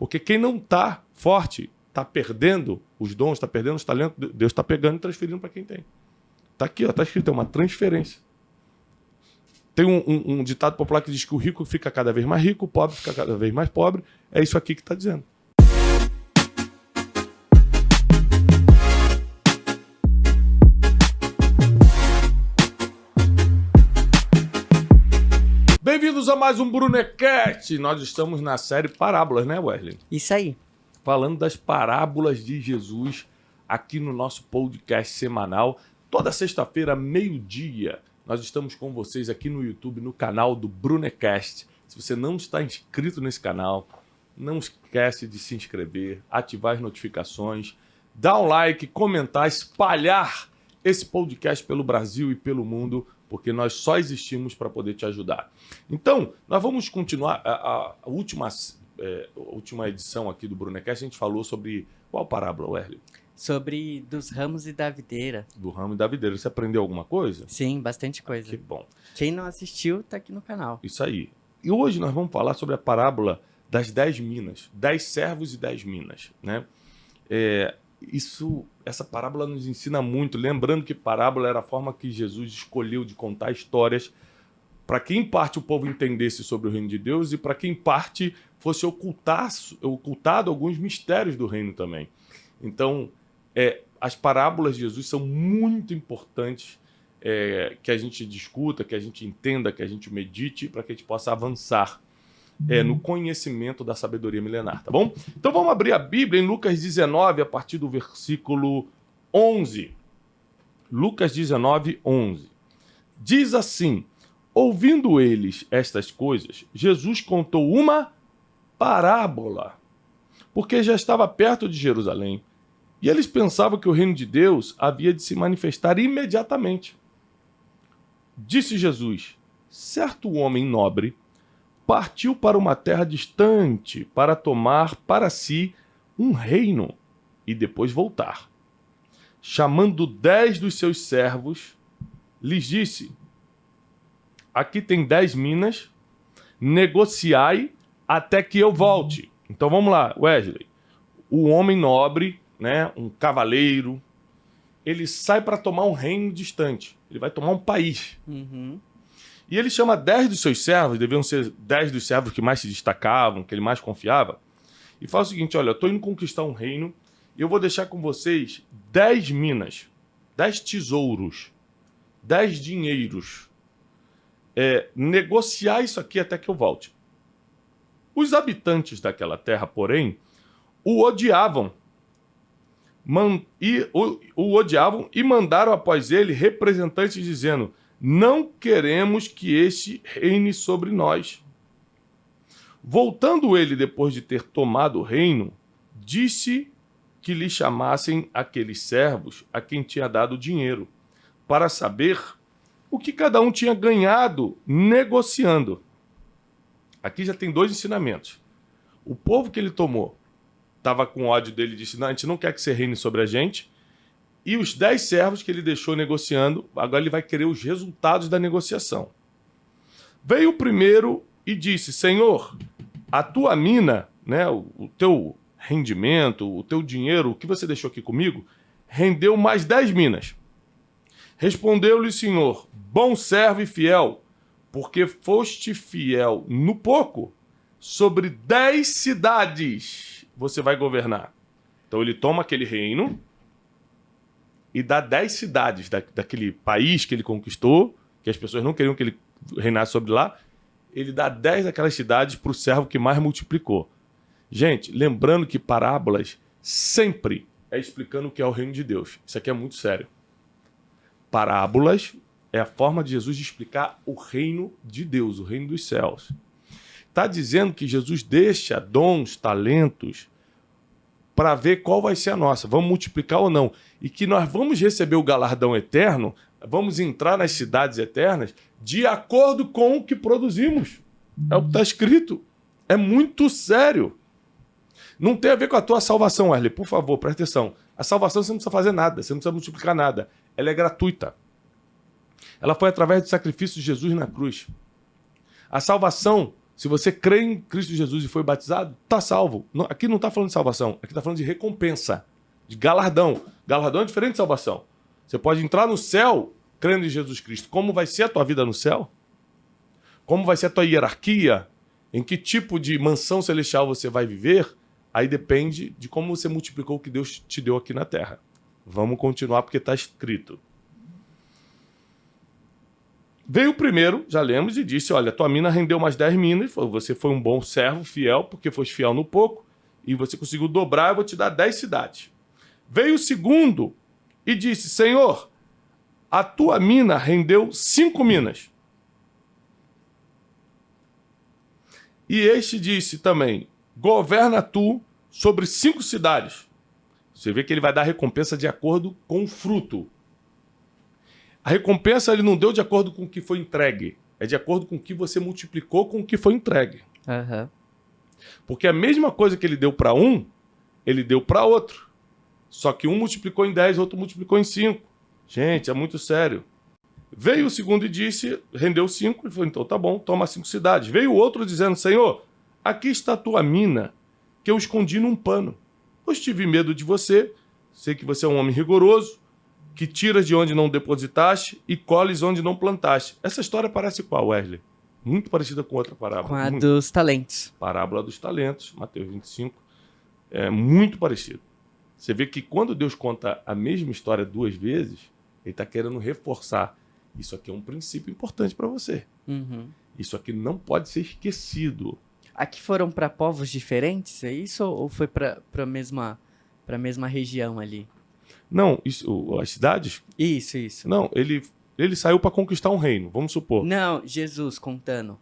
Porque quem não está forte, está perdendo os dons, está perdendo os talentos, Deus está pegando e transferindo para quem tem. Está aqui, está escrito, é uma transferência. Tem um, um, um, ditado popular que diz que o rico fica cada vez mais rico, o pobre fica cada vez mais pobre. É isso aqui que está dizendo. Mais um Brunecast. Nós estamos na série Parábolas, né, Wesley? Isso aí. Falando das parábolas de Jesus aqui no nosso podcast semanal. Toda sexta-feira, meio-dia, nós estamos com vocês aqui no YouTube, no canal do Brunecast. Se você não está inscrito nesse canal, não esquece de se inscrever, ativar as notificações, dar um like, comentar, espalhar esse podcast pelo Brasil e pelo mundo porque nós só existimos para poder te ajudar. Então, nós vamos continuar. A, a última, é, a última edição aqui do Brunecast, a gente falou sobre qual parábola, Wesley? Sobre dos ramos e da videira. Do ramo e da videira. Você aprendeu alguma coisa? Sim, bastante coisa. Ah, que bom. Quem não assistiu, está aqui no canal. Isso aí. E hoje nós vamos falar sobre a parábola das dez minas. Dez servos e dez minas. Né? É, isso, essa parábola nos ensina muito, lembrando que parábola era a forma que Jesus escolheu de contar histórias para que em parte o povo entendesse sobre o reino de Deus e para que em parte fosse ocultar, ocultado alguns mistérios do reino também. Então, é, as parábolas de Jesus são muito importantes é, que a gente discuta, que a gente entenda, que a gente medite para que a gente possa avançar é, no conhecimento da sabedoria milenar, tá bom? Então vamos abrir a Bíblia em Lucas 19, a partir do versículo 11. Lucas 19, 11. Diz assim: Ouvindo eles estas coisas, Jesus contou uma parábola, porque já estava perto de Jerusalém, e eles pensavam que o reino de Deus havia de se manifestar imediatamente. Disse Jesus: Certo homem nobre partiu para uma terra distante para tomar para si um reino e depois voltar. Chamando dez dos seus servos, lhes disse: Aqui tem dez minas, negociai até que eu volte. Então vamos lá, Wesley. O homem nobre, né, um cavaleiro, ele sai para tomar um reino distante. Ele vai tomar um país. Uhum. E ele chama dez dos seus servos, deviam ser dez dos servos que mais se destacavam, que ele mais confiava, e fala o seguinte: olha, eu estou indo conquistar um reino eu vou deixar com vocês dez minas, dez tesouros, dez dinheiros. É, negociar isso aqui até que eu volte. Os habitantes daquela terra, porém, o odiavam. Man, e, o, o odiavam e mandaram após ele representantes dizendo: não queremos que este reine sobre nós. Voltando ele depois de ter tomado o reino, disse que lhe chamassem aqueles servos a quem tinha dado dinheiro, para saber o que cada um tinha ganhado negociando. Aqui já tem dois ensinamentos. O povo que ele tomou estava com ódio dele e disse: Não, a gente não quer que você reine sobre a gente. E os 10 servos que ele deixou negociando, agora ele vai querer os resultados da negociação. Veio o primeiro e disse: Senhor, a tua mina, né, o, o teu rendimento, o teu dinheiro, o que você deixou aqui comigo, rendeu mais 10 minas. Respondeu-lhe Senhor: Bom servo e fiel, porque foste fiel no pouco, sobre 10 cidades você vai governar. Então ele toma aquele reino e dá 10 cidades da, daquele país que ele conquistou, que as pessoas não queriam que ele reinasse sobre lá, ele dá 10 daquelas cidades para o servo que mais multiplicou. Gente, lembrando que parábolas sempre é explicando o que é o reino de Deus. Isso aqui é muito sério. Parábolas é a forma de Jesus de explicar o reino de Deus, o reino dos céus. Está dizendo que Jesus deixa dons, talentos, para ver qual vai ser a nossa. Vamos multiplicar ou não. E que nós vamos receber o galardão eterno, vamos entrar nas cidades eternas de acordo com o que produzimos. É o que está escrito. É muito sério. Não tem a ver com a tua salvação, Wesley. Por favor, presta atenção. A salvação você não precisa fazer nada, você não precisa multiplicar nada. Ela é gratuita. Ela foi através do sacrifício de Jesus na cruz. A salvação Se você crê em Cristo Jesus e foi batizado, tá salvo. Aqui não está falando de salvação, aqui está falando de recompensa, de galardão. Galardão é diferente de salvação. Você pode entrar no céu crendo em Jesus Cristo. Como vai ser a tua vida no céu? Como vai ser a tua hierarquia? Em que tipo de mansão celestial você vai viver? Aí depende de como você multiplicou o que Deus te deu aqui na terra. Vamos continuar porque está escrito. Veio o primeiro, já lemos, e disse: Olha, tua mina rendeu mais 10 minas, você foi um bom servo, fiel, porque foste fiel no pouco, e você conseguiu dobrar, eu vou te dar 10 cidades. Veio o segundo e disse: Senhor, a tua mina rendeu cinco minas. E este disse também: Governa tu sobre cinco cidades. Você vê que ele vai dar recompensa de acordo com o fruto. A recompensa ele não deu de acordo com o que foi entregue, é de acordo com o que você multiplicou com o que foi entregue. Aham. Porque a mesma coisa que ele deu para um, ele deu para outro. Só que um multiplicou em 10, outro multiplicou em 5. Gente, é muito sério. Veio o segundo e disse, rendeu cinco, e falou, então tá bom, toma cinco cidades. Veio o outro dizendo, Senhor, aqui está a tua mina, que eu escondi num pano. Pois tive medo de você, sei que você é um homem rigoroso, que tiras de onde não depositaste e colhes onde não plantaste. Essa história parece qual, Wesley? Muito parecida com outra parábola. Com a Muito dos talentos. parábola dos talentos, Mateus 25, é muito parecido. Você vê que quando Deus conta a mesma história duas vezes, ele está querendo reforçar. Isso aqui é um princípio importante para você. Uhum. Isso aqui não pode ser esquecido. Aqui foram para povos diferentes, é isso? Ou foi para a mesma, pra mesma região ali? Não, isso, o- as cidades, Isso, isso. não, ele, ele saiu para conquistar um reino, vamos supor. Não, Jesus contando.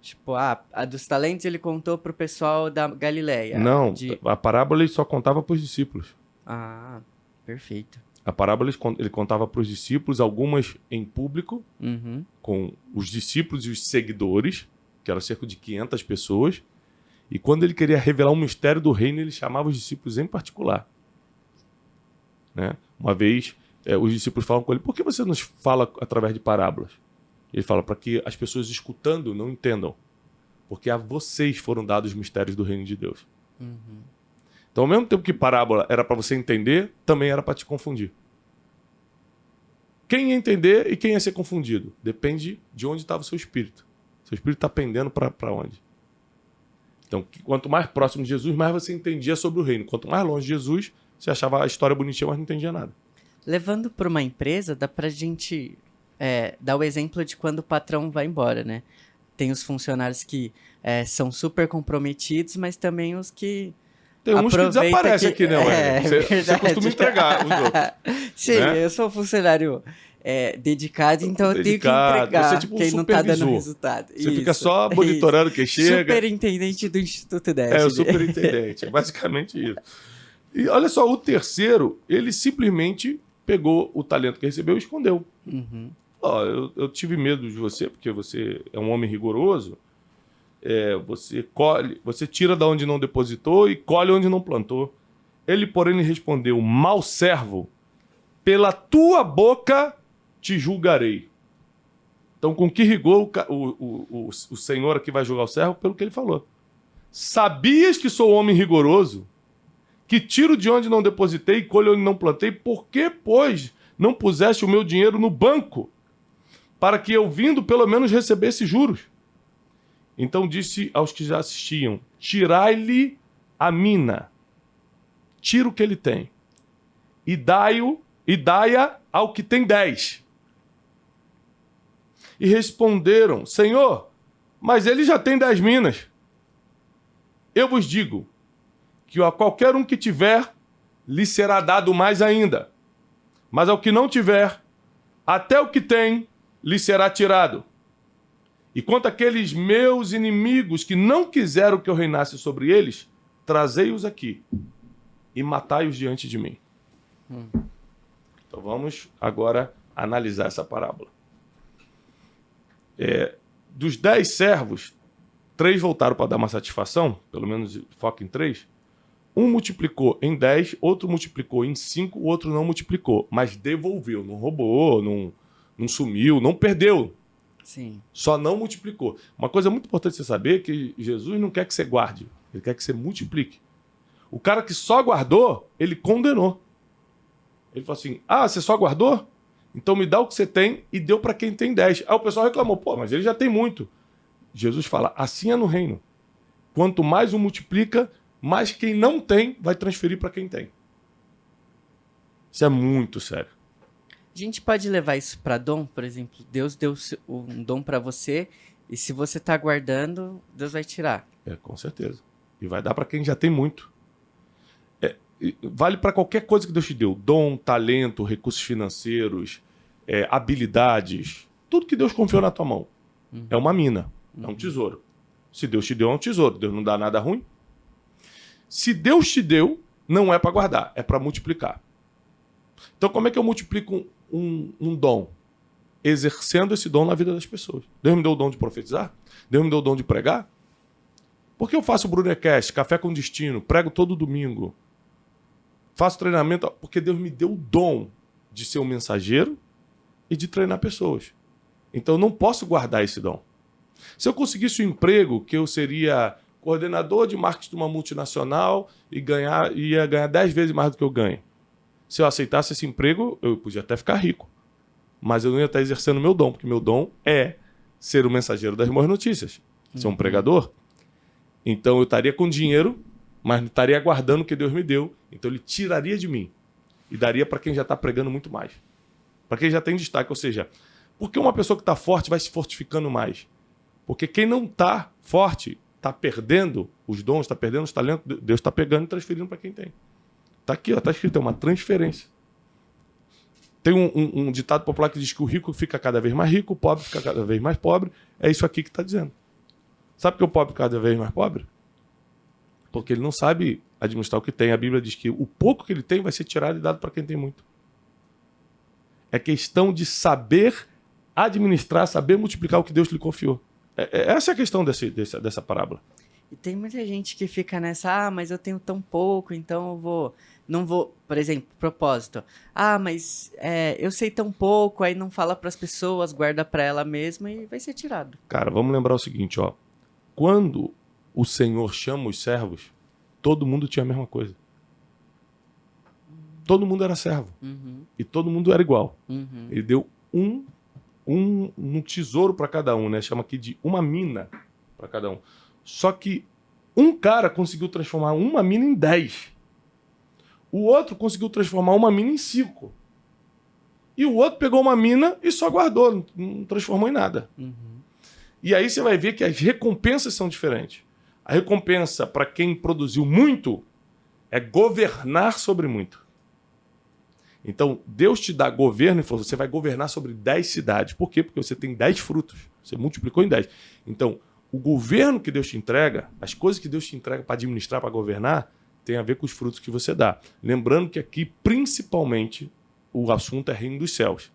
Tipo, ah, a dos talentos ele contou pro pessoal da Galileia. não, De... a parábola ele só contava para os discípulos. Ah, perfeito. A parábola ele con- ele contava para os discípulos, algumas em público, Uhum. com os discípulos e os seguidores, que eram cerca de 500 pessoas. E quando ele queria revelar um mistério do reino, ele chamava os discípulos em particular. Né? Uma vez, eh, os discípulos falam com ele: por que você nos fala através de parábolas? Ele fala para que as pessoas escutando não entendam. Porque a vocês foram dados os mistérios do reino de Deus. Uhum. Então, ao mesmo tempo que parábola era para você entender, também era para te confundir. Quem ia entender e quem ia ser confundido? Depende de onde estava o seu espírito. Seu espírito está pendendo para onde? Então, quanto mais próximo de Jesus, mais você entendia sobre o reino. Quanto mais longe de Jesus, você achava a história bonitinha, mas não entendia nada. Levando para uma empresa, dá pra gente é, dar o exemplo de quando o patrão vai embora, né? Tem os funcionários que é, são super comprometidos, mas também os que. Tem uns que aproveita desaparecem que- aqui, né, Wesley? É, Você, costuma entregar os outros. Sim, né? eu sou um funcionário é, dedicado, então eu tenho que Dedicado. entregar Você é tipo um quem não tá dando resultado. Você fica Isso, só isso. monitorando quem chega. Superintendente do Instituto Dash. É, o superintendente. É basicamente isso. E olha só, o terceiro, ele simplesmente pegou o talento que recebeu e escondeu. Uhum. Ó, eu, eu tive medo de você, porque você é um homem rigoroso. É, você colhe, você tira da onde não depositou e colhe onde não plantou. Ele, porém, lhe respondeu: Mal servo, pela tua boca te julgarei. Então, com que rigor o, o, o, o Senhor aqui vai julgar o servo? Pelo que ele falou. Sabias que sou homem rigoroso? Que tiro de onde não depositei colho onde não plantei? Por que, pois, não puseste o meu dinheiro no banco? Para que eu, vindo, pelo menos recebesse juros. Então disse aos que já assistiam: Tirai-lhe a mina, tira o que ele tem, e dai-o, e dai-a ao que tem dez. E responderam: Senhor, mas ele já tem dez minas. Eu vos digo que a qualquer um que tiver, lhe será dado mais ainda. Mas ao que não tiver, até o que tem, lhe será tirado. E quanto àqueles meus inimigos que não quiseram que eu reinasse sobre eles, trazei-os aqui e matai-os diante de mim. Hum. Então vamos agora analisar essa parábola. É, dos dez servos, três voltaram para dar uma satisfação, pelo menos foca em três. Um multiplicou em 10, outro multiplicou em 5, o outro não multiplicou, mas devolveu, não roubou, não, não sumiu, não perdeu. Sim. Só não multiplicou. Uma coisa muito importante você saber é que Jesus não quer que você guarde, ele quer que você multiplique. O cara que só guardou, ele condenou. Ele falou assim: Ah, você só guardou? Então me dá o que você tem e deu para quem tem 10. Aí o pessoal reclamou: Pô, mas ele já tem muito. Jesus fala: Assim é no reino. Quanto mais um multiplica, mais quem não tem vai transferir para quem tem. Isso é muito sério. A gente pode levar isso para dom, por exemplo. Deus deu um dom para você e se você está guardando, Deus vai tirar. É, com certeza. E vai dar para quem já tem muito. É, vale para qualquer coisa que Deus te deu: dom, talento, recursos financeiros, é, habilidades. Tudo que Deus confiou na tua mão. Uhum. É uma mina, uhum. é um uhum. tesouro. Se Deus te deu, é um tesouro. Deus não dá nada ruim. Se Deus te deu, não é para guardar, é para multiplicar. Então, como é que eu multiplico um, um, dom? Exercendo esse dom na vida das pessoas. Deus me deu o dom de profetizar? Deus me deu o dom de pregar? Por que eu faço o Brunercast, Café com Destino, prego todo domingo? Faço treinamento porque Deus me deu o dom de ser um mensageiro e de treinar pessoas. Então eu não posso guardar esse dom. Se eu conseguisse um emprego que eu seria coordenador de marketing de uma multinacional e ganhar ia ganhar 10 vezes mais do que eu ganho. Se eu aceitasse esse emprego, eu podia até ficar rico. Mas eu não ia estar exercendo meu dom, porque meu dom é ser o mensageiro das boas notícias, ser um uhum. pregador. Então eu estaria com dinheiro, mas não estaria guardando o que Deus me deu. Então ele tiraria de mim e daria para quem já está pregando muito mais. Para quem já tem destaque. Ou seja, por que uma pessoa que está forte vai se fortificando mais? Porque quem não está forte está perdendo os dons, está perdendo os talentos, Deus está pegando e transferindo para quem tem. Está aqui, está escrito, é uma transferência. Tem um, um, um, ditado popular que diz que o rico fica cada vez mais rico, o pobre fica cada vez mais pobre. É isso aqui que está dizendo. Sabe que o pobre fica cada vez mais pobre? Porque ele não sabe administrar o que tem. A Bíblia diz que o pouco que ele tem vai ser tirado e dado para quem tem muito. É questão de saber administrar, saber multiplicar o que Deus lhe confiou. É, é, essa é a questão desse, desse, dessa parábola. E tem muita gente que fica nessa, ah, mas eu tenho tão pouco, então eu vou. Não vou, por exemplo, propósito. Ah, mas é, eu sei tão pouco, aí não fala para as pessoas, guarda para ela mesma e vai ser tirado. Cara, vamos lembrar o seguinte, ó. Quando o Senhor chama os servos, todo mundo tinha a mesma coisa. Todo mundo era servo. Uhum. E todo mundo era igual. Uhum. Ele deu um um, um tesouro para cada um, né? Chama aqui de uma mina para cada um. Só que um cara conseguiu transformar uma mina em dez. O outro conseguiu transformar uma mina em cinco. E o outro pegou uma mina e só guardou, não transformou em nada. Uhum. E aí você vai ver que as recompensas são diferentes. A recompensa para quem produziu muito é governar sobre muito. Então, Deus te dá governo e falou: você vai governar sobre 10 cidades. Por quê? Porque você tem 10 frutos. Você multiplicou em 10. Então, o governo que Deus te entrega, as coisas que Deus te entrega para administrar, para governar, tem a ver com os frutos que você dá. Lembrando que aqui, principalmente, o assunto é reino dos céus.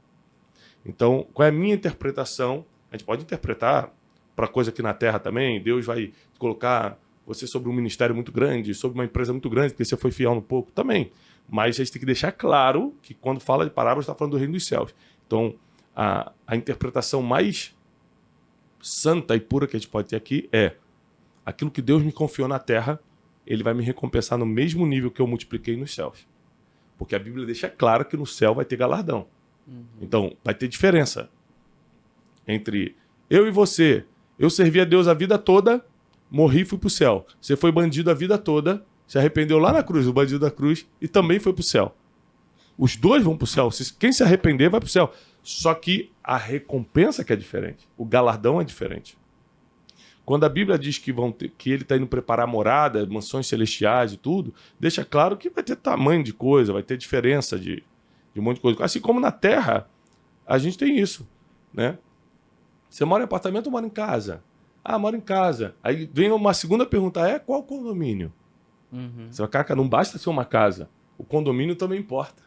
Então, qual é a minha interpretação? A gente pode interpretar para coisa aqui na terra também. Deus vai colocar você sobre um ministério muito grande, sobre uma empresa muito grande, porque você foi fiel no pouco. Também. Mas a gente tem que deixar claro que quando fala de parábolas, está falando do reino dos céus. Então, a, a interpretação mais santa e pura que a gente pode ter aqui é aquilo que Deus me confiou na terra, ele vai me recompensar no mesmo nível que eu multipliquei nos céus. Porque a Bíblia deixa claro que no céu vai ter galardão. Uhum. Então, vai ter diferença entre eu e você. Eu servi a Deus a vida toda, morri e fui para o céu. Você foi bandido a vida toda, se arrependeu lá na cruz, o bandido da cruz, e também foi para o céu. Os dois vão para o céu. Quem se arrepender vai para o céu. Só que a recompensa que é diferente. O galardão é diferente. Quando a Bíblia diz que, vão ter, que ele está indo preparar morada, mansões celestiais e tudo, deixa claro que vai ter tamanho de coisa, vai ter diferença de, de um monte de coisa. Assim como na Terra, a gente tem isso. Né? Você mora em apartamento ou mora em casa? Ah, moro em casa. Aí vem uma segunda pergunta: é qual condomínio? Uhum. Você fala, não basta ser uma casa. O condomínio também importa.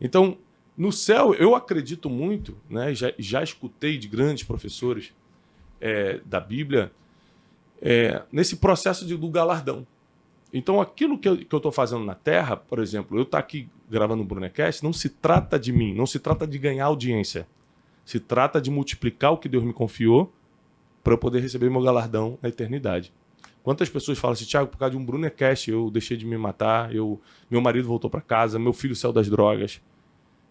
Então, no céu, eu acredito muito, né? já, já escutei de grandes professores é, da Bíblia, é, nesse processo de, do galardão. Então, aquilo que eu estou fazendo na Terra, por exemplo, eu estou tá aqui gravando um Brunecast, não se trata de mim, não se trata de ganhar audiência. Se trata de multiplicar o que Deus me confiou para eu poder receber meu galardão na eternidade. Quantas pessoas falam assim, Tiago, por causa de um Brunecast eu deixei de me matar, eu, meu marido voltou para casa, meu filho saiu das drogas.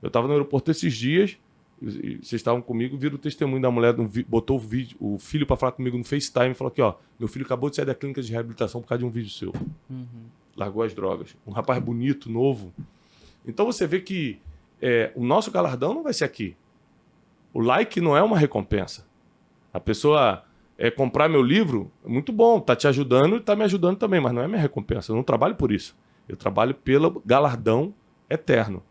Eu estava no aeroporto esses dias, vocês estavam comigo, viram o testemunho da mulher, botou o, vídeo, o filho para falar comigo no FaceTime e falou aqui, ó, meu filho acabou de sair da clínica de reabilitação por causa de um vídeo seu. Uhum. Largou as drogas. Um rapaz bonito, novo. Então você vê que é, o nosso galardão não vai ser aqui. O like não é uma recompensa. A pessoa é, comprar meu livro, muito bom, tá te ajudando e tá me ajudando também, mas não é minha recompensa. Eu não trabalho por isso. Eu trabalho pelo galardão eterno.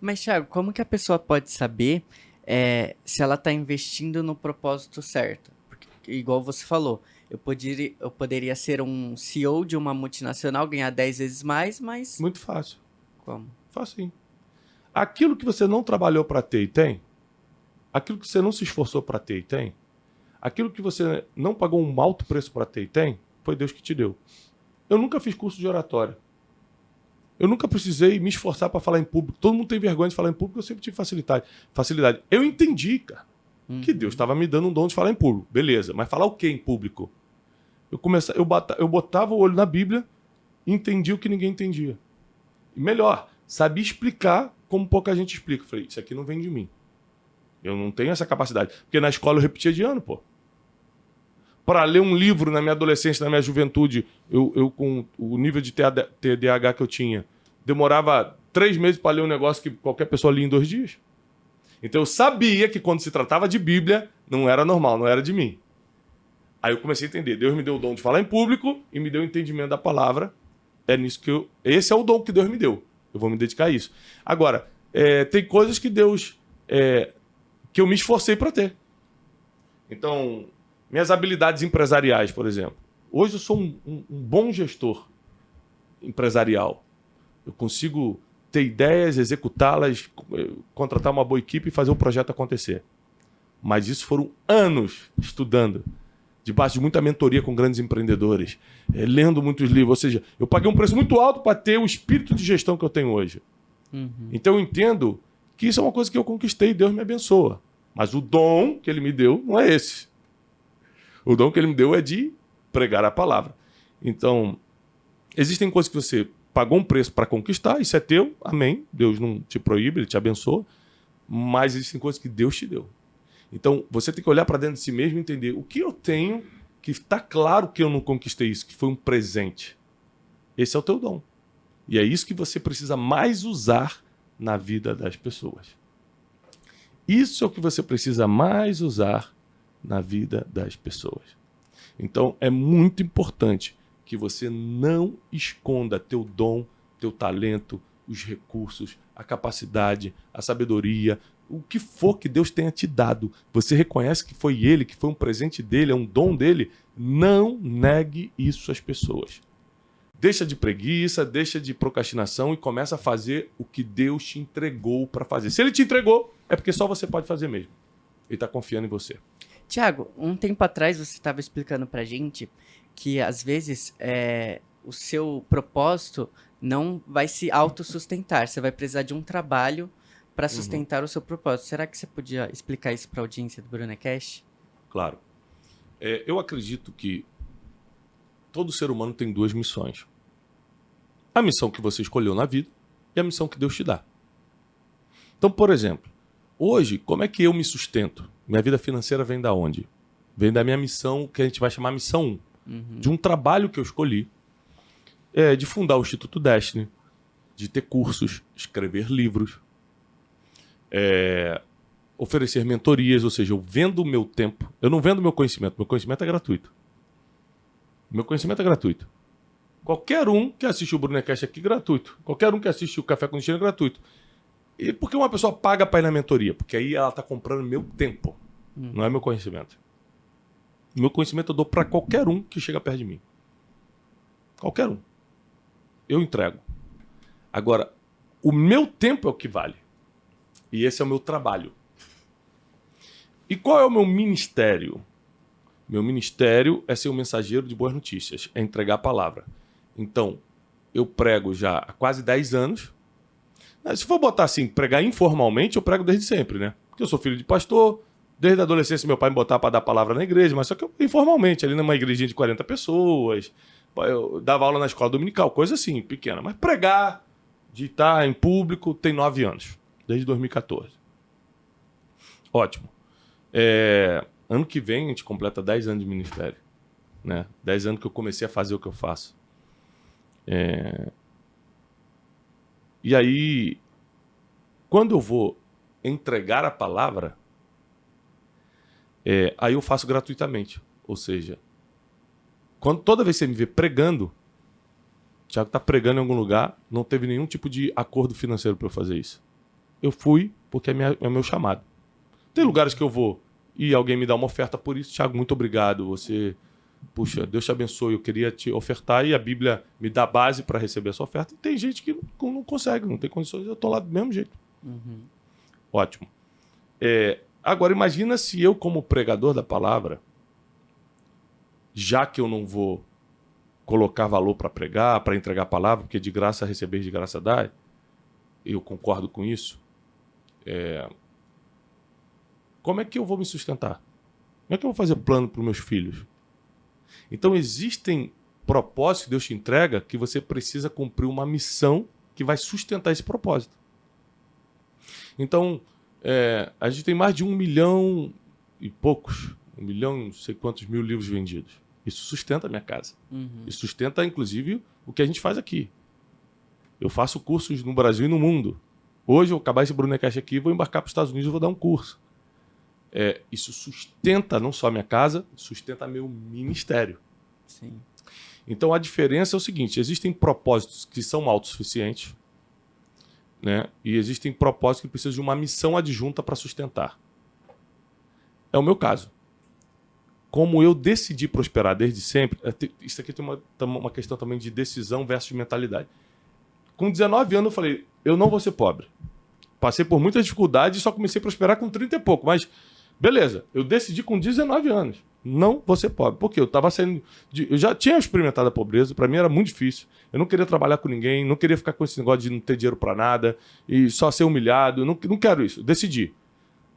Mas, Thiago, como que a pessoa pode saber é, se ela está investindo no propósito certo? Porque, igual você falou, eu poderia, eu poderia ser um CEO de uma multinacional, ganhar 10 vezes mais, mas. Muito fácil. Como? Fácil. Aquilo que você não trabalhou para ter e tem, aquilo que você não se esforçou para ter e tem, aquilo que você não pagou um alto preço para ter e tem, foi Deus que te deu. Eu nunca fiz curso de oratória. Eu nunca precisei me esforçar para falar em público. Todo mundo tem vergonha de falar em público, eu sempre tive facilidade. facilidade. Eu entendi, cara, uhum. que Deus estava me dando um dom de falar em público. Beleza, mas falar o que em público? Eu, comecei, eu, bata, eu botava o olho na Bíblia e entendi o que ninguém entendia. E melhor, sabia explicar como pouca gente explica. falei, isso aqui não vem de mim. Eu não tenho essa capacidade. Porque na escola eu repetia de ano, pô. Para ler um livro na minha adolescência, na minha juventude, eu, eu com o nível de TDAH que eu tinha, demorava três meses para ler um negócio que qualquer pessoa lia em dois dias. Então eu sabia que quando se tratava de Bíblia, não era normal, não era de mim. Aí eu comecei a entender. Deus me deu o dom de falar em público e me deu o entendimento da palavra. É nisso que eu. Esse é o dom que Deus me deu. Eu vou me dedicar a isso. Agora, é, tem coisas que Deus. É, que eu me esforcei para ter. Então, minhas habilidades empresariais, por exemplo. Hoje eu sou um, um, um bom gestor empresarial. Eu consigo ter ideias, executá-las, eh, contratar uma boa equipe e fazer o projeto acontecer. Mas isso foram anos estudando, debaixo de muita mentoria com grandes empreendedores, é, lendo muitos livros. Ou seja, eu paguei um preço muito alto para ter o espírito de gestão que eu tenho hoje. Uhum. Então eu entendo que isso é uma coisa que eu conquistei e Deus me abençoa. Mas o dom que ele me deu não é esse. O dom que ele me deu é de pregar a palavra. Então, existem coisas que você pagou um preço para conquistar, isso é teu, amém. Deus não te proíbe, ele te abençoa. Mas existem coisas que Deus te deu. Então, você tem que olhar para dentro de si mesmo e entender o que eu tenho que está claro que eu não conquistei isso, que foi um presente. Esse é o teu dom. E é isso que você precisa mais usar na vida das pessoas. Isso é o que você precisa mais usar na vida das pessoas. Então é muito importante que você não esconda teu dom, teu talento, os recursos, a capacidade, a sabedoria, o que for que Deus tenha te dado. Você reconhece que foi ele, que foi um presente dele, é um dom dele. Não negue isso às pessoas. Deixa de preguiça, deixa de procrastinação e começa a fazer o que Deus te entregou para fazer. Se ele te entregou, é porque só você pode fazer mesmo. Ele está confiando em você. Tiago, um tempo atrás você estava explicando para gente que às vezes é, o seu propósito não vai se autossustentar. Você vai precisar de um trabalho para uhum. sustentar uhum. o seu propósito. Será que você podia explicar isso para a audiência do Brunecast? Claro. É, eu acredito que todo ser humano tem duas missões. A missão que você escolheu na vida e a missão que Deus te dá. Então, por exemplo, hoje, como é que eu me sustento? Minha vida financeira vem da onde? Vem da minha missão, que a gente vai chamar missão 1. Uhum. De um trabalho que eu escolhi. É, de fundar o Instituto Destiny, de ter cursos, escrever livros, é, oferecer mentorias, ou seja, eu vendo o meu tempo. Eu não vendo meu conhecimento, meu conhecimento é gratuito. Meu conhecimento é gratuito. Qualquer um que assiste o Brunecast aqui, gratuito. Qualquer um que assiste o Café com Destino é gratuito. E por que uma pessoa paga para ir na mentoria? Porque aí ela está comprando meu tempo, hum. não é meu conhecimento. Meu conhecimento eu dou para qualquer um que chega perto de mim. Qualquer um. Eu entrego. Agora, o meu tempo é o que vale. E esse é o meu trabalho. E qual é o meu ministério? Meu ministério é ser o mensageiro de boas notícias, é entregar a palavra. Então, eu prego já há quase 10 anos. Se for botar assim, pregar informalmente, eu prego desde sempre, né? Porque eu sou filho de pastor, desde a adolescência meu pai me botava para dar palavra na igreja, mas só que eu, informalmente, ali numa igrejinha de 40 pessoas, eu dava aula na escola dominical, coisa assim, pequena. Mas pregar, de estar em público, tem nove anos, desde 2014. Ótimo. É, ano que vem a gente completa 10 anos de ministério. Né? 10 anos que eu comecei a fazer o que eu faço. É... E aí, quando eu vou entregar a palavra, é, aí eu faço gratuitamente. Ou seja, quando toda vez que você me vê pregando, o Thiago está pregando em algum lugar, não teve nenhum tipo de acordo financeiro para eu fazer isso. Eu fui porque é, minha, é meu chamado. Tem lugares que eu vou e alguém me dá uma oferta por isso, Thiago, muito obrigado. Você, puxa, Deus te abençoe. Eu queria te ofertar e a Bíblia me dá base para receber essa oferta. E tem gente que não, não consegue, não tem condições, eu estou lá do mesmo jeito. Uhum. Ótimo. É, agora, imagina se eu, como pregador da palavra, já que eu não vou colocar valor para pregar, para entregar a palavra, porque de graça receber, de graça dar, eu concordo com isso. É, como é que eu vou me sustentar? Como é que eu vou fazer plano para os meus filhos? Então existem propósitos que Deus te entrega que você precisa cumprir uma missão que vai sustentar esse propósito. Então, é, a gente tem mais de um milhão e poucos, um milhão não sei quantos mil livros vendidos. Isso sustenta a minha casa. Uhum. Isso sustenta, inclusive, o que a gente faz aqui. Eu faço cursos no Brasil e no mundo. Hoje eu vou acabar esse Brunecast aqui, vou embarcar para os Estados Unidos e vou dar um curso é, isso sustenta não só a minha casa, sustenta meu ministério. Sim. Então a diferença é o seguinte: existem propósitos que são autossuficientes, né? E existem propósitos que precisam de uma missão adjunta para sustentar. É o meu caso. Como eu decidi prosperar desde sempre, é, isso aqui tem uma, uma questão também de decisão versus mentalidade. Com 19 anos eu falei, eu não vou ser pobre. Passei por muitas dificuldades e só comecei a prosperar com 30 e pouco, mas Beleza, eu decidi com 19 anos. Não vou ser pobre. Porque eu estava saindo. De, eu já tinha experimentado a pobreza, para mim era muito difícil. Eu não queria trabalhar com ninguém, não queria ficar com esse negócio de não ter dinheiro para nada e só ser humilhado. Não, não quero isso. Decidi.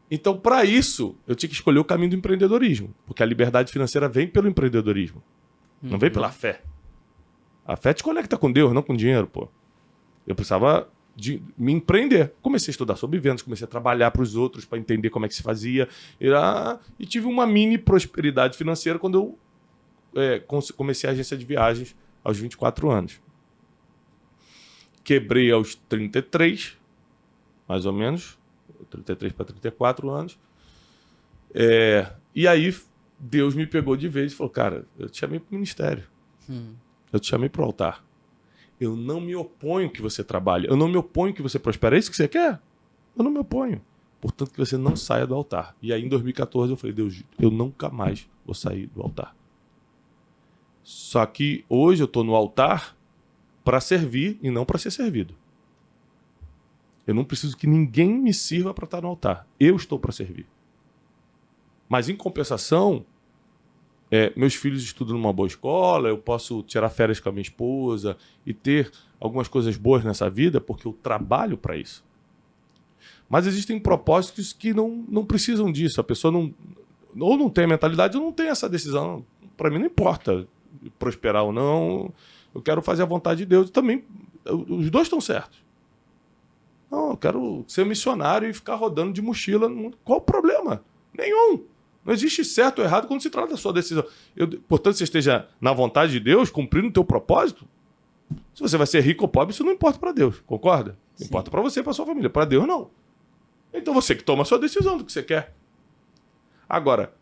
Então, para isso, eu tinha que escolher o caminho do empreendedorismo. Porque a liberdade financeira vem pelo empreendedorismo. Não vem uhum. pela fé. A fé te conecta com Deus, não com dinheiro, pô. Eu precisava de me empreender. Comecei a estudar sobre vendas, comecei a trabalhar para os outros para entender como é que se fazia. E, tive uma mini prosperidade financeira quando eu é, comecei a agência de viagens aos 24 anos. Quebrei aos 33, mais ou menos, 33 para 34 anos. É, e aí Deus me pegou de vez e falou: Cara, eu te chamei para o ministério. Hum. Eu te chamei para o altar. Eu não me oponho que você trabalhe. Eu não me oponho que você prospere. É isso que você quer? Eu não me oponho. Portanto, que você não saia do altar. E aí, em 2014, eu falei, Deus, eu nunca mais vou sair do altar. Só que hoje eu estou no altar para servir e não para ser servido. Eu não preciso que ninguém me sirva para estar no altar. Eu estou para servir. Mas, em compensação, é, meus filhos estudam numa boa escola, eu posso tirar férias com a minha esposa e ter algumas coisas boas nessa vida porque eu trabalho para isso. Mas existem propósitos que não, não precisam disso. A pessoa não ou não tem a mentalidade ou não tem essa decisão. Para mim não importa prosperar ou não. Eu quero fazer a vontade de Deus. Também os dois estão certos. Não, eu quero ser missionário e ficar rodando de mochila. Qual o problema? Nenhum. Não existe certo ou errado quando se trata da sua decisão. Eu, portanto, você esteja na vontade de Deus, cumprindo o teu propósito. Se você vai ser rico ou pobre, isso não importa para Deus, concorda? Sim. Importa para você e para sua família. Para Deus, não. Então você que toma a sua decisão do que você quer. Agora,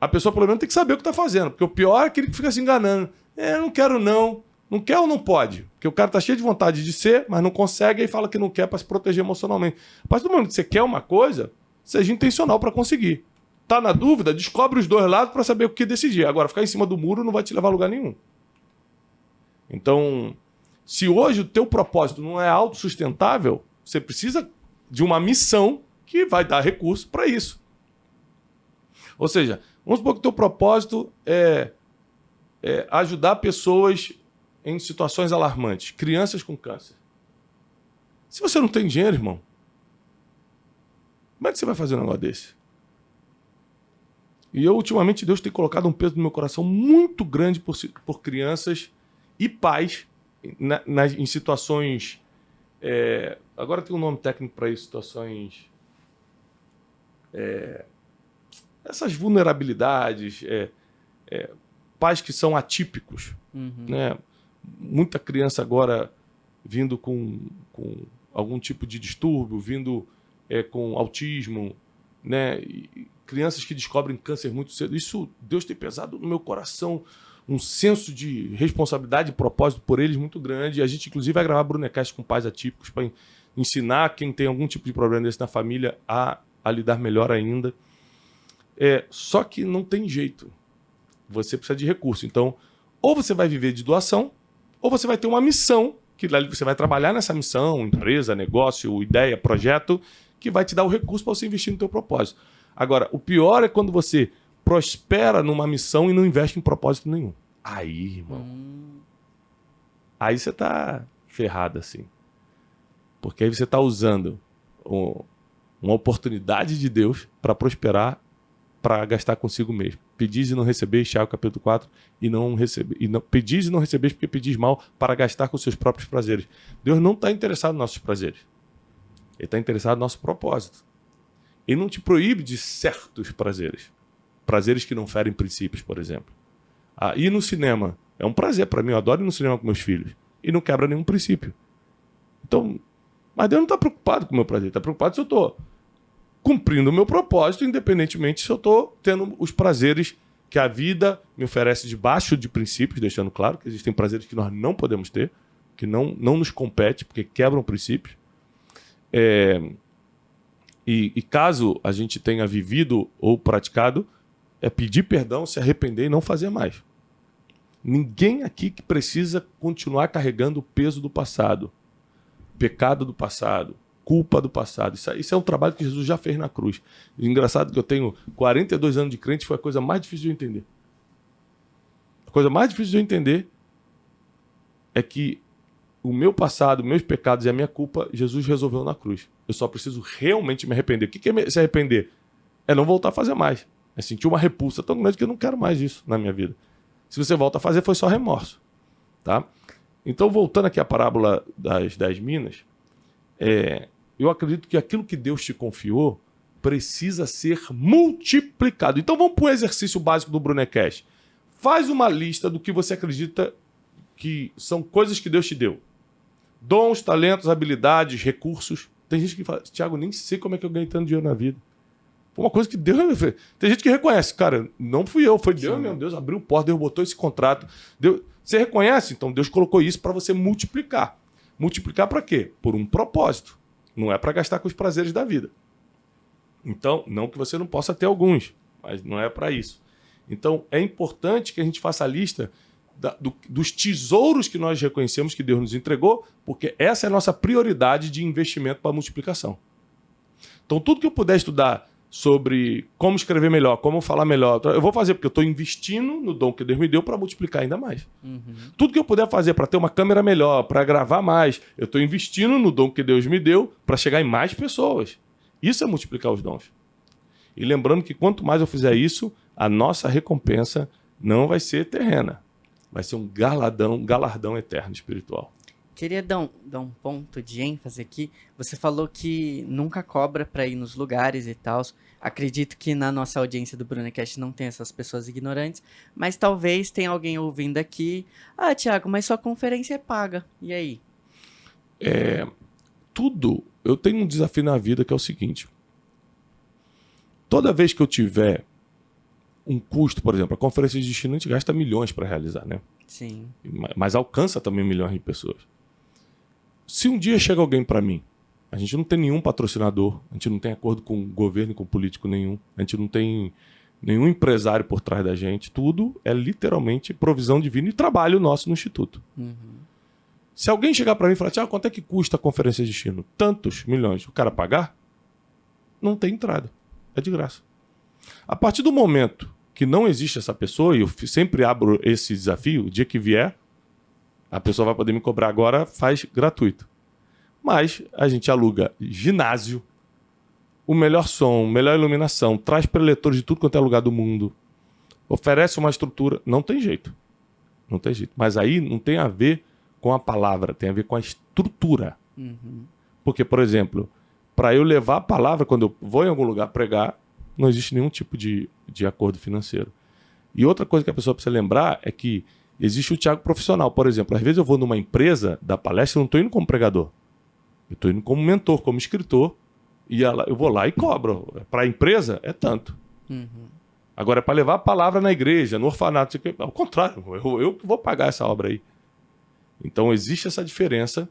a pessoa pelo menos tem que saber o que está fazendo. Porque o pior é aquele que fica se enganando. É, não quero não. Não quer ou não pode? Porque o cara tá cheio de vontade de ser, mas não consegue e fala que não quer para se proteger emocionalmente. A partir do momento que você quer uma coisa, seja intencional para conseguir tá na dúvida, descobre os dois lados para saber o que decidir. Agora, ficar em cima do muro não vai te levar a lugar nenhum. Então, se hoje o teu propósito não é autossustentável, você precisa de uma missão que vai dar recurso para isso. Ou seja, vamos supor que o teu propósito é, é ajudar pessoas em situações alarmantes, crianças com câncer. Se você não tem dinheiro, irmão, Como é que você vai fazer um negócio desse? E eu, ultimamente, Deus tem colocado um peso no meu coração muito grande por, por crianças e pais na, na, em situações. É, agora tem um nome técnico para isso, situações. É, essas vulnerabilidades, é, é, pais que são atípicos. Uhum. Né? Muita criança agora vindo com, com algum tipo de distúrbio, vindo é, com autismo, né? E crianças que descobrem câncer muito cedo. Isso, Deus tem pesado no meu coração um senso de responsabilidade e propósito por eles muito grande. A gente, inclusive, vai gravar Brunecast com pais atípicos para ensinar quem tem algum tipo de problema desse na família a, a lidar melhor ainda. É, só que não tem jeito. Você precisa de recurso. Então, ou você vai viver de doação, ou você vai ter uma missão, que você vai trabalhar nessa missão, empresa, negócio, ideia, projeto, que vai te dar o recurso para você investir no teu propósito. Agora, o pior é quando você prospera numa missão e não investe em propósito nenhum. Aí, irmão. Hum. Aí você tá ferrado assim. Porque aí você tá usando um, uma oportunidade de Deus para prosperar, para gastar consigo mesmo. Pedis e não recebeis, Tiago capítulo 4, e não receber, e não pedis e não recebeis porque pedis mal para gastar com seus próprios prazeres. Deus não está interessado nos nossos prazeres. Ele está interessado no nosso propósito. Ele não te proíbe de certos prazeres. Prazeres que não ferem princípios, por exemplo. Ah, ir no cinema é um prazer para mim. Eu adoro ir no cinema com meus filhos. E não quebra nenhum princípio. Então, mas Deus não está preocupado com o meu prazer. Está preocupado se eu estou cumprindo o meu propósito, independentemente se eu estou tendo os prazeres que a vida me oferece debaixo de princípios, deixando claro que existem prazeres que nós não podemos ter, que não, não nos compete, porque quebram princípios. É, e, e caso a gente tenha vivido ou praticado, é pedir perdão, se arrepender e não fazer mais. Ninguém aqui que precisa continuar carregando o peso do passado, pecado do passado, culpa do passado. Isso, isso, é um trabalho que Jesus já fez na cruz. Engraçado que eu tenho 42 anos de crente, foi a coisa mais difícil de eu entender. A coisa mais difícil de eu entender é que o meu passado, meus pecados e a minha culpa, Jesus resolveu na cruz. Eu só preciso realmente me arrepender. O que é se arrepender? É não voltar a fazer mais. É sentir uma repulsa tão grande que eu não quero mais isso na minha vida. Se você volta a fazer, foi só remorso. Tá? Então, voltando aqui à parábola das dez minas, é, eu acredito que aquilo que Deus te confiou precisa ser multiplicado. Então, vamos para o exercício básico do Brunecast. Faz uma lista do que você acredita que são coisas que Deus te deu. Dons, talentos, habilidades, recursos. Tem gente que fala, Tiago, nem sei como é que eu ganhei tanto dinheiro na vida. Uma coisa que Deus. Tem gente que reconhece, cara, não fui eu, foi Deus Sim. mesmo. Deus abriu porta, Deus botou esse contrato. Deus... Você reconhece? Então Deus colocou isso para você multiplicar. Multiplicar para quê? Por um propósito. Não é para gastar com os prazeres da vida. Então, não que você não possa ter alguns, mas não é para isso. Então, é importante que a gente faça a lista da, do, dos tesouros que nós reconhecemos que Deus nos entregou, porque essa é a nossa prioridade de investimento para multiplicação. Então, tudo que eu puder estudar sobre como escrever melhor, como falar melhor, eu vou fazer, porque eu estou investindo no dom que Deus me deu para multiplicar ainda mais. Uhum. Tudo que eu puder fazer para ter uma câmera melhor, para gravar mais, eu estou investindo no dom que Deus me deu para chegar em mais pessoas. Isso é multiplicar os dons. E lembrando que quanto mais eu fizer isso, a nossa recompensa não vai ser terrena vai ser um galadão, galardão eterno espiritual. Queria dar um, dar um ponto de ênfase aqui. Você falou que nunca cobra para ir nos lugares e tal. Acredito que na nossa audiência do Brunecast não tem essas pessoas ignorantes, mas talvez tenha alguém ouvindo aqui. Ah, Tiago, mas sua conferência é paga. E aí? É, tudo. Eu tenho um desafio na vida que é o seguinte: toda vez que eu tiver um custo, por exemplo, a conferência de destino a gente gasta milhões para realizar, né? Sim. Mas alcança também milhões de pessoas. Se um dia chega alguém para mim, a gente não tem nenhum patrocinador, a gente não tem acordo com governo e com político nenhum, a gente não tem nenhum empresário por trás da gente, tudo é literalmente provisão divina e trabalho nosso no Instituto. Uhum. Se alguém chegar para mim e falar, Tiago, quanto é que custa a conferência de destino? Tantos milhões. O cara pagar? Não tem entrada. É de graça. A partir do momento que não existe essa pessoa, e eu sempre abro esse desafio, o dia que vier, a pessoa vai poder me cobrar agora, faz gratuito. Mas a gente aluga ginásio, o melhor som, melhor iluminação, traz preletores de tudo quanto é lugar do mundo, oferece uma estrutura, não tem jeito. Não tem jeito. Mas aí não tem a ver com a palavra, tem a ver com a estrutura. Uhum. Porque, por exemplo, para eu levar a palavra, quando eu vou em algum lugar pregar, não existe nenhum tipo de, de acordo financeiro. E outra coisa que a pessoa precisa lembrar é que existe o Tiago profissional. Por exemplo, às vezes eu vou numa empresa da palestra, eu não estou indo como pregador. Eu estou indo como mentor, como escritor. E eu vou lá e cobro. Para a empresa, é tanto. Uhum. Agora, é para levar a palavra na igreja, no orfanato, ao contrário, eu, eu vou pagar essa obra aí. Então, existe essa diferença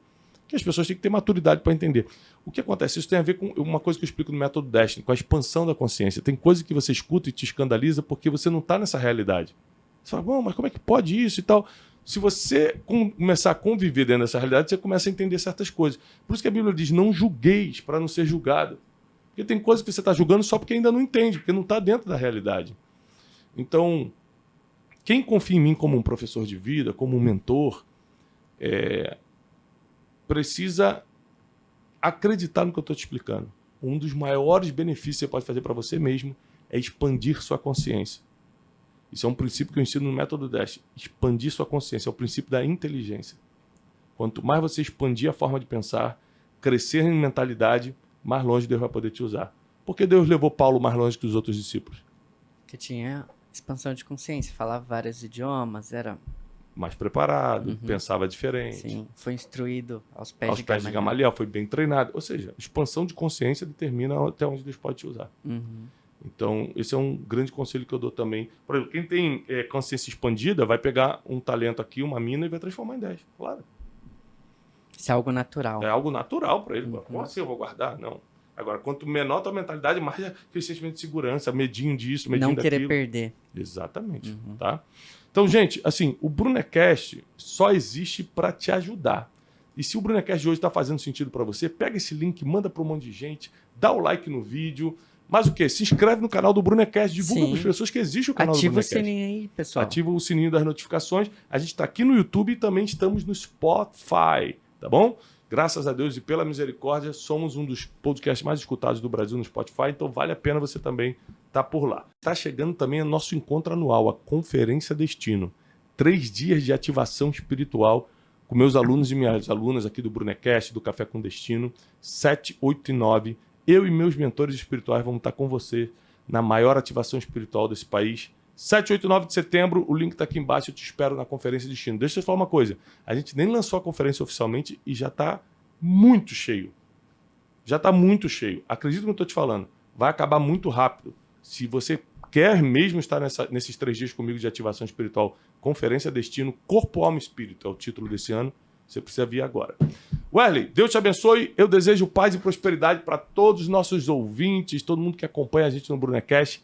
que as pessoas têm que ter maturidade para entender. O que acontece? Isso tem a ver com uma coisa que eu explico no método Destiny, com a expansão da consciência. Tem coisa que você escuta e te escandaliza porque você não está nessa realidade. Você fala, bom, mas como é que pode isso e tal? Se você começar a conviver dentro dessa realidade, você começa a entender certas coisas. Por isso que a Bíblia diz: não julgueis para não ser julgado. Porque tem coisas que você está julgando só porque ainda não entende, porque não está dentro da realidade. Então, quem confia em mim como um professor de vida, como um mentor, é, precisa acreditar no que eu estou te explicando. Um dos maiores benefícios que você pode fazer para você mesmo é expandir sua consciência. Isso é um princípio que eu ensino no método Dash. Expandir sua consciência é o princípio da inteligência. Quanto mais você expandir a forma de pensar, crescer em mentalidade, mais longe Deus vai poder te usar. Por que Deus levou Paulo mais longe que os outros discípulos? Que tinha expansão de consciência, falava vários idiomas, era mais preparado, uhum. pensava diferente. Sim, foi instruído aos pés, aos de, pés Gamaliel. de Gamaliel, foi bem treinado. Ou seja, expansão de consciência determina até onde Deus pode te usar. Uhum. Então, esse é um grande conselho que eu dou também. Por exemplo, quem tem é, consciência expandida vai pegar um talento aqui, uma mina, e vai transformar em 10. Claro. Isso é algo natural. É algo natural para ele. Uhum. Como assim eu vou guardar? Não. Agora, quanto menor a tua mentalidade, mais aquele sentimento de segurança, medinho disso, medinho Não daquilo. querer perder. Exatamente. Uhum. Tá? Então, gente, assim, o Brunecast só existe para te ajudar. E se o Brunecast de hoje está fazendo sentido para você, pega esse link, manda para um monte de gente, dá o like no vídeo. Mas o que? Se inscreve no canal do Brunecast, divulga para as pessoas que existe o canal Ativa do Brunecast. Ativa o sininho aí, pessoal. Ativa o sininho das notificações. A gente está aqui no YouTube e também estamos no Spotify, tá bom? Graças a Deus e pela misericórdia, somos um dos podcasts mais escutados do Brasil no Spotify, então vale a pena você também estar tá por lá. Está chegando também o nosso encontro anual, a Conferência Destino. Três dias de ativação espiritual com meus alunos e minhas alunas aqui do Brunecast, do Café com Destino, 7, 8 e 9. Eu e meus mentores espirituais vamos estar com você na maior ativação espiritual desse país. 7, 8 e 9 de setembro, o link está aqui embaixo, eu te espero na Conferência Destino. Deixa eu te falar uma coisa, a gente nem lançou a conferência oficialmente e já está muito cheio. Já está muito cheio. Acredito no que eu estou te falando. Vai acabar muito rápido. Se você quer mesmo estar nessa, nesses três dias comigo de ativação espiritual, Conferência Destino, Corpo, Alma e Espírito, é o título desse ano, você precisa vir agora. Welly, Deus te abençoe. Eu desejo paz e prosperidade para todos os nossos ouvintes, todo mundo que acompanha a gente no Brunecast.